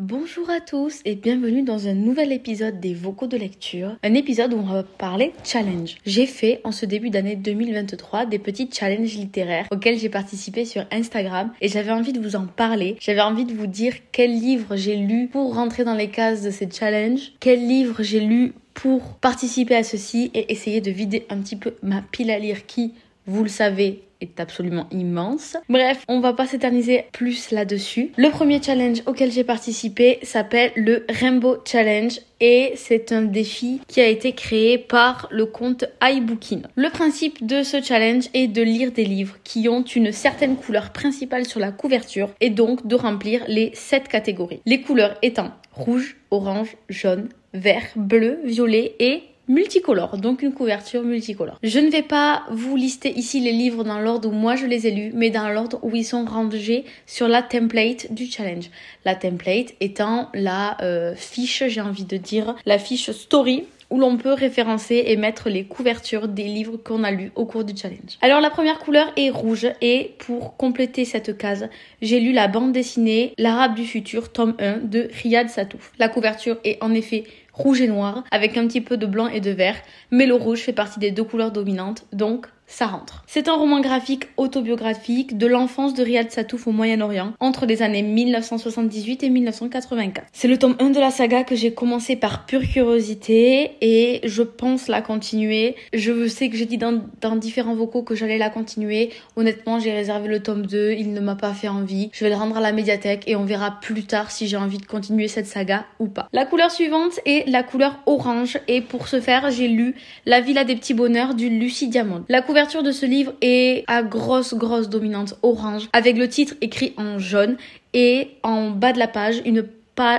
Bonjour à tous et bienvenue dans un nouvel épisode des vocaux de lecture, un épisode où on va parler challenge. J'ai fait en ce début d'année 2023 des petits challenges littéraires auxquels j'ai participé sur Instagram et j'avais envie de vous en parler. J'avais envie de vous dire quel livre j'ai lu pour rentrer dans les cases de ces challenges, quel livre j'ai lu pour participer à ceci et essayer de vider un petit peu ma pile à lire qui, vous le savez, est absolument immense. Bref, on va pas s'éterniser plus là-dessus. Le premier challenge auquel j'ai participé s'appelle le Rainbow Challenge et c'est un défi qui a été créé par le compte iBooking. Le principe de ce challenge est de lire des livres qui ont une certaine couleur principale sur la couverture et donc de remplir les 7 catégories. Les couleurs étant rouge, orange, jaune, vert, bleu, violet et multicolore, donc une couverture multicolore. Je ne vais pas vous lister ici les livres dans l'ordre où moi je les ai lus, mais dans l'ordre où ils sont rangés sur la template du challenge. La template étant la euh, fiche, j'ai envie de dire, la fiche story où l'on peut référencer et mettre les couvertures des livres qu'on a lus au cours du challenge. Alors la première couleur est rouge et pour compléter cette case, j'ai lu la bande dessinée L'Arabe du futur, tome 1 de Riyad Satouf. La couverture est en effet rouge et noir, avec un petit peu de blanc et de vert, mais le rouge fait partie des deux couleurs dominantes, donc ça rentre. C'est un roman graphique autobiographique de l'enfance de Riyad Satouf au Moyen-Orient entre les années 1978 et 1984. C'est le tome 1 de la saga que j'ai commencé par pure curiosité et je pense la continuer. Je sais que j'ai dit dans, différents vocaux que j'allais la continuer. Honnêtement, j'ai réservé le tome 2, il ne m'a pas fait envie. Je vais le rendre à la médiathèque et on verra plus tard si j'ai envie de continuer cette saga ou pas. La couleur suivante est la couleur orange et pour ce faire, j'ai lu La Villa des petits bonheurs du Lucie Diamond. De ce livre est à grosse grosse dominante orange avec le titre écrit en jaune et en bas de la page une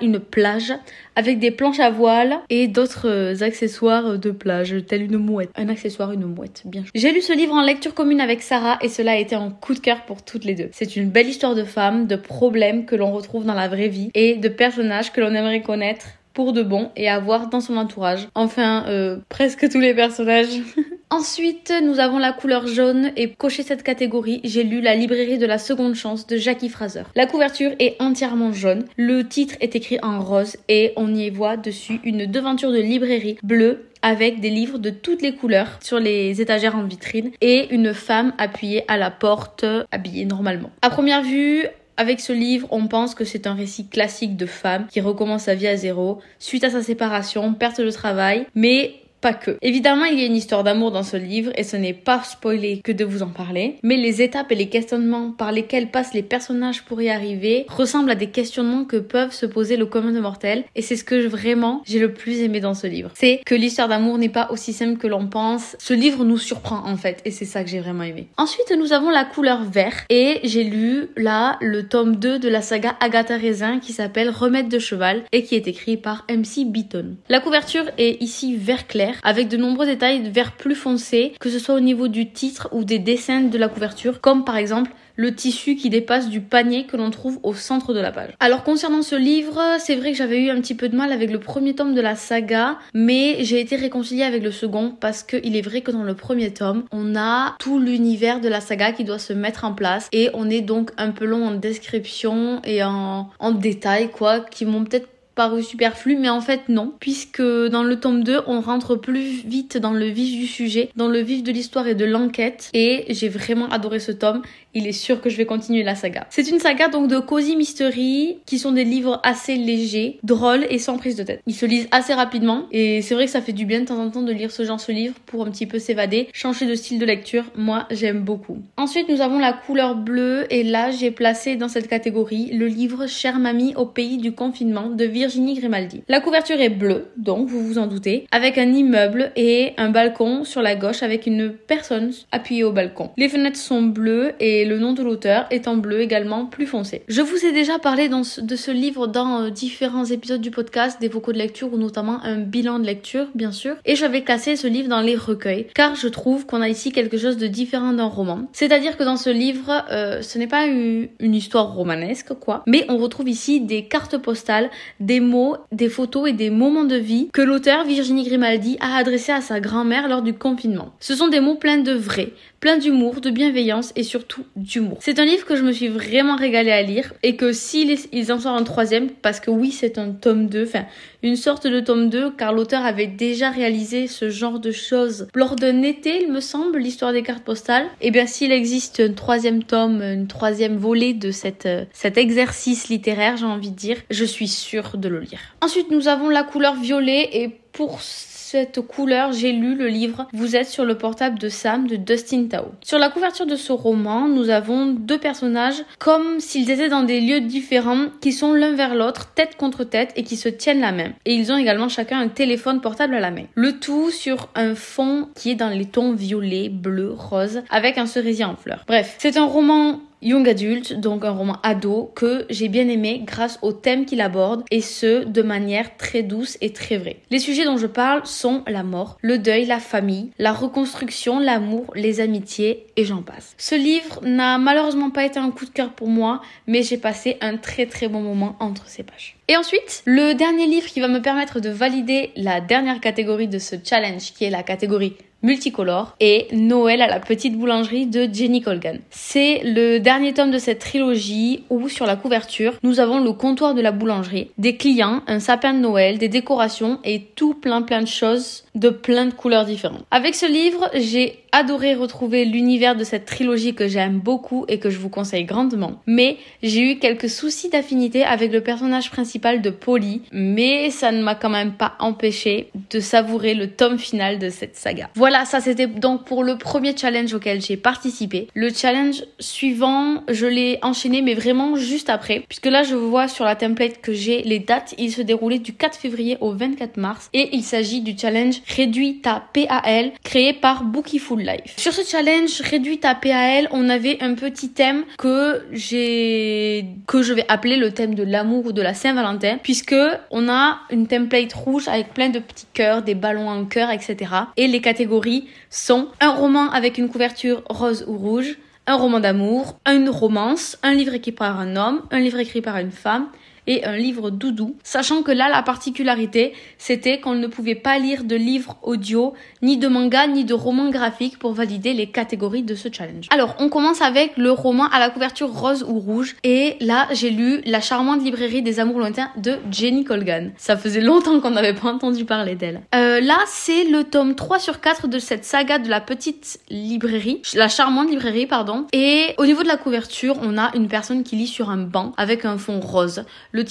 une plage avec des planches à voile et d'autres accessoires de plage, tel une mouette. Un accessoire, une mouette, bien. J'ai lu ce livre en lecture commune avec Sarah et cela a été un coup de cœur pour toutes les deux. C'est une belle histoire de femmes, de problèmes que l'on retrouve dans la vraie vie et de personnages que l'on aimerait connaître pour de bon et avoir dans son entourage. Enfin, euh, presque tous les personnages. Ensuite, nous avons la couleur jaune et coché cette catégorie, j'ai lu La librairie de la seconde chance de Jackie Fraser. La couverture est entièrement jaune, le titre est écrit en rose et on y voit dessus une devanture de librairie bleue avec des livres de toutes les couleurs sur les étagères en vitrine et une femme appuyée à la porte habillée normalement. À première vue, avec ce livre, on pense que c'est un récit classique de femme qui recommence sa vie à zéro suite à sa séparation, perte de travail, mais pas que. Évidemment, il y a une histoire d'amour dans ce livre et ce n'est pas spoilé que de vous en parler, mais les étapes et les questionnements par lesquels passent les personnages pour y arriver ressemblent à des questionnements que peuvent se poser le commun de mortels et c'est ce que vraiment j'ai le plus aimé dans ce livre. C'est que l'histoire d'amour n'est pas aussi simple que l'on pense. Ce livre nous surprend en fait et c'est ça que j'ai vraiment aimé. Ensuite, nous avons la couleur vert et j'ai lu là le tome 2 de la saga Agatha Raisin qui s'appelle Remède de cheval et qui est écrit par MC Beaton. La couverture est ici vert clair avec de nombreux détails de vert plus foncé, que ce soit au niveau du titre ou des dessins de la couverture, comme par exemple le tissu qui dépasse du panier que l'on trouve au centre de la page. Alors concernant ce livre, c'est vrai que j'avais eu un petit peu de mal avec le premier tome de la saga, mais j'ai été réconciliée avec le second parce qu'il est vrai que dans le premier tome, on a tout l'univers de la saga qui doit se mettre en place et on est donc un peu long en description et en, en détail quoi, qui m'ont peut-être paru superflu, mais en fait non, puisque dans le tome 2, on rentre plus vite dans le vif du sujet, dans le vif de l'histoire et de l'enquête, et j'ai vraiment adoré ce tome, il est sûr que je vais continuer la saga. C'est une saga donc de cozy mystery, qui sont des livres assez légers, drôles et sans prise de tête. Ils se lisent assez rapidement, et c'est vrai que ça fait du bien de temps en temps de lire ce genre de livre pour un petit peu s'évader, changer de style de lecture, moi j'aime beaucoup. Ensuite nous avons la couleur bleue, et là j'ai placé dans cette catégorie le livre Chère mamie au pays du confinement de Virginie Grimaldi. La couverture est bleue, donc vous vous en doutez, avec un immeuble et un balcon sur la gauche avec une personne appuyée au balcon. Les fenêtres sont bleues et le nom de l'auteur est en bleu également plus foncé. Je vous ai déjà parlé de ce livre dans euh, différents épisodes du podcast, des vocaux de lecture ou notamment un bilan de lecture bien sûr, et j'avais classé ce livre dans les recueils car je trouve qu'on a ici quelque chose de différent d'un roman. C'est-à-dire que dans ce livre, euh, ce n'est pas une, une histoire romanesque quoi, mais on retrouve ici des cartes postales, des des mots, des photos et des moments de vie que l'auteur Virginie Grimaldi a adressés à sa grand-mère lors du confinement. Ce sont des mots pleins de vrai, plein d'humour, de bienveillance et surtout d'humour. C'est un livre que je me suis vraiment régalée à lire et que s'ils ils en sortent un troisième, parce que oui c'est un tome 2, enfin une sorte de tome 2 car l'auteur avait déjà réalisé ce genre de choses lors d'un été il me semble, l'histoire des cartes postales, et eh bien s'il existe un troisième tome, une troisième volée de euh, cet exercice littéraire j'ai envie de dire, je suis sûre de le lire. Ensuite nous avons la couleur violet et pour cette couleur, j'ai lu le livre Vous êtes sur le portable de Sam de Dustin Tao. Sur la couverture de ce roman, nous avons deux personnages comme s'ils étaient dans des lieux différents qui sont l'un vers l'autre, tête contre tête et qui se tiennent la main. Et ils ont également chacun un téléphone portable à la main. Le tout sur un fond qui est dans les tons violet, bleu, rose avec un cerisier en fleurs. Bref, c'est un roman young adult, donc un roman ado que j'ai bien aimé grâce au thème qu'il aborde et ce de manière très douce et très vraie. Les sujets dont je parle sont la mort, le deuil, la famille, la reconstruction, l'amour, les amitiés et j'en passe. Ce livre n'a malheureusement pas été un coup de cœur pour moi, mais j'ai passé un très très bon moment entre ces pages. Et ensuite, le dernier livre qui va me permettre de valider la dernière catégorie de ce challenge qui est la catégorie multicolore et Noël à la petite boulangerie de Jenny Colgan. C'est le dernier tome de cette trilogie où sur la couverture nous avons le comptoir de la boulangerie, des clients, un sapin de Noël, des décorations et tout plein plein de choses de plein de couleurs différentes. Avec ce livre, j'ai adoré retrouver l'univers de cette trilogie que j'aime beaucoup et que je vous conseille grandement. Mais j'ai eu quelques soucis d'affinité avec le personnage principal de Polly, mais ça ne m'a quand même pas empêché de savourer le tome final de cette saga. Voilà, ça c'était donc pour le premier challenge auquel j'ai participé. Le challenge suivant, je l'ai enchaîné mais vraiment juste après, puisque là je vois sur la template que j'ai les dates, il se déroulait du 4 février au 24 mars et il s'agit du challenge réduit à PAL créé par Bookiful Sur ce challenge réduit à PAL, on avait un petit thème que j'ai que je vais appeler le thème de l'amour ou de la Saint-Valentin puisque on a une template rouge avec plein de petits cœurs, des ballons en cœur, etc. Et les catégories sont un roman avec une couverture rose ou rouge, un roman d'amour, une romance, un livre écrit par un homme, un livre écrit par une femme, et un livre doudou, sachant que là la particularité c'était qu'on ne pouvait pas lire de livres audio, ni de manga, ni de romans graphiques pour valider les catégories de ce challenge. Alors on commence avec le roman à la couverture rose ou rouge et là j'ai lu La charmante librairie des amours lointains de Jenny Colgan. Ça faisait longtemps qu'on n'avait pas entendu parler d'elle. Euh, là c'est le tome 3 sur 4 de cette saga de la petite librairie, la charmante librairie pardon. Et au niveau de la couverture on a une personne qui lit sur un banc avec un fond rose. Le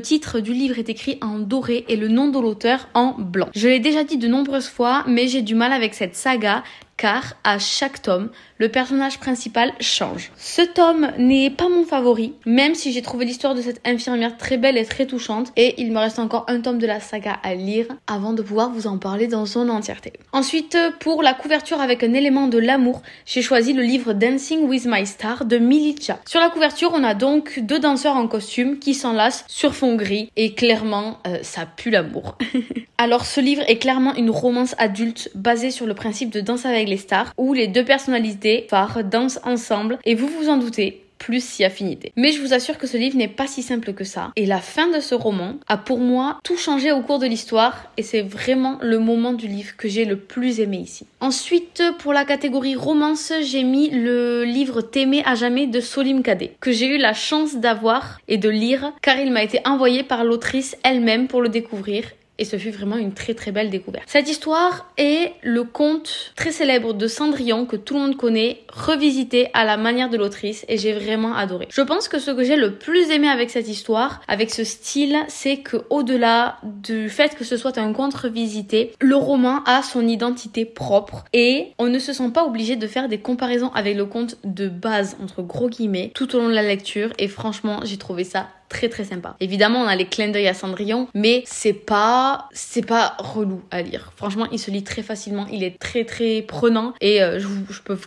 titre, du livre est écrit en doré et le nom de l'auteur en blanc. Je l'ai déjà dit de nombreuses fois, mais j'ai du mal avec cette saga car à chaque tome, le personnage principal change. Ce tome n'est pas mon favori, même si j'ai trouvé l'histoire de cette infirmière très belle et très touchante, et il me reste encore un tome de la saga à lire avant de pouvoir vous en parler dans son entièreté. Ensuite, pour la couverture avec un élément de l'amour, j'ai choisi le livre Dancing with My Star de Milicha. Sur la couverture, on a donc deux danseurs en costume qui s'enlacent sur fond gris, et clairement, euh, ça pue l'amour. Alors ce livre est clairement une romance adulte basée sur le principe de danse avec les stars, où les deux personnalités phares dansent ensemble, et vous vous en doutez, plus si affinité. Mais je vous assure que ce livre n'est pas si simple que ça. Et la fin de ce roman a pour moi tout changé au cours de l'histoire et c'est vraiment le moment du livre que j'ai le plus aimé ici. Ensuite, pour la catégorie romance, j'ai mis le livre T'aimer à jamais de Solim Kadé que j'ai eu la chance d'avoir et de lire car il m'a été envoyé par l'autrice elle-même pour le découvrir et ce fut vraiment une très très belle découverte. Cette histoire est le conte très célèbre de Cendrillon que tout le monde connaît, revisité à la manière de l'autrice et j'ai vraiment adoré. Je pense que ce que j'ai le plus aimé avec cette histoire, avec ce style, c'est que au-delà du fait que ce soit un conte revisité, le roman a son identité propre et on ne se sent pas obligé de faire des comparaisons avec le conte de base entre gros guillemets tout au long de la lecture et franchement j'ai trouvé ça très très sympa. Évidemment, on a les clins d'œil à Cendrillon, mais c'est pas c'est pas relou à lire. Franchement, il se lit très facilement, il est très très prenant et euh, je,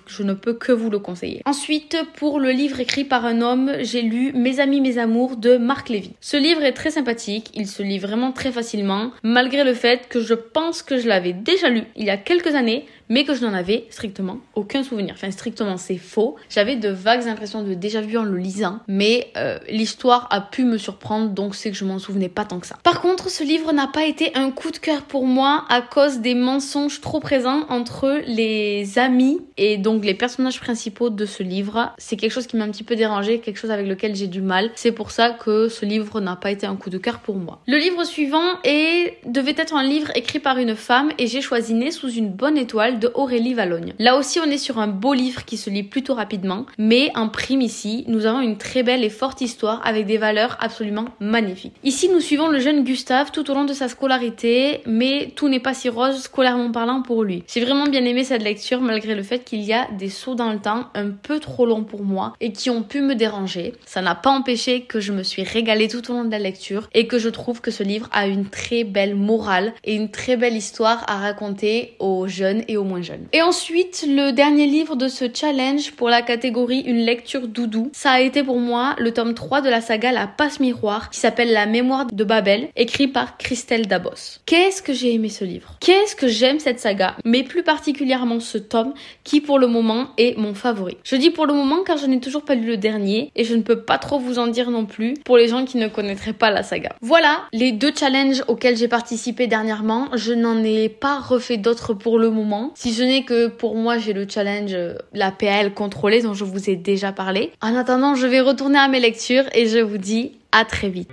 je, ne peux que vous le conseiller. Ensuite, pour le livre écrit par un homme, j'ai lu Mes amis, mes amours de Marc Lévy. Ce livre est très sympathique, il se lit vraiment très facilement, malgré le fait que je pense que je l'avais déjà lu il y a quelques années, mais que je n'en avais strictement aucun souvenir. Enfin, strictement, c'est faux. J'avais de vagues impressions de déjà vu en le lisant, mais euh, l'histoire a pu me surprendre, donc c'est que je m'en souvenais pas tant que ça. Par contre, ce livre n'a pas été un coup de cœur pour moi à cause des mensonges trop présents entre les amis et donc les personnages principaux de ce livre. C'est quelque chose qui m'a un petit peu dérangé, quelque chose avec lequel j'ai du mal. C'est pour ça que ce livre n'a pas été un coup de cœur pour moi. Le livre suivant devait être un livre écrit par une femme et j'ai choisi Né sous une bonne étoile de Aurélie Valogne. Là aussi, on est sur un beau livre qui se lit plutôt rapidement, mais en prime ici, nous avons une très belle et forte histoire avec des valeurs absolument magnifiques. Ici, nous suivons le jeune Gustave tout au long de sa scolarité, mais tout n'est pas si rose scolairement parlant pour lui. J'ai vraiment bien aimé cette lecture malgré le fait qu'il y a des sauts dans le temps un peu trop longs pour moi et qui ont pu me déranger. Ça n'a pas empêché que je me suis régalée tout au long de la lecture et que je trouve que ce livre a une très belle morale et une très belle histoire à raconter aux jeunes et aux Et ensuite, le dernier livre de ce challenge pour la catégorie une lecture doudou, ça a été pour moi le tome 3 de la saga La Passe Miroir qui s'appelle La mémoire de Babel, écrit par Christelle Dabos. Qu'est-ce que j'ai aimé ce livre? Qu'est-ce que j'aime cette saga, mais plus particulièrement ce tome qui pour le moment est mon favori. Je dis pour le moment car je n'ai toujours pas lu le dernier et je ne peux pas trop vous en dire non plus pour les gens qui ne connaîtraient pas la saga. Voilà les deux challenges auxquels j'ai participé dernièrement. Je n'en ai pas refait d'autres pour le moment, si ce n'est que pour moi j'ai le challenge euh, la PAL contrôlée dont je vous ai déjà parlé. En attendant, je vais retourner à mes lectures et je vous dis à très vite.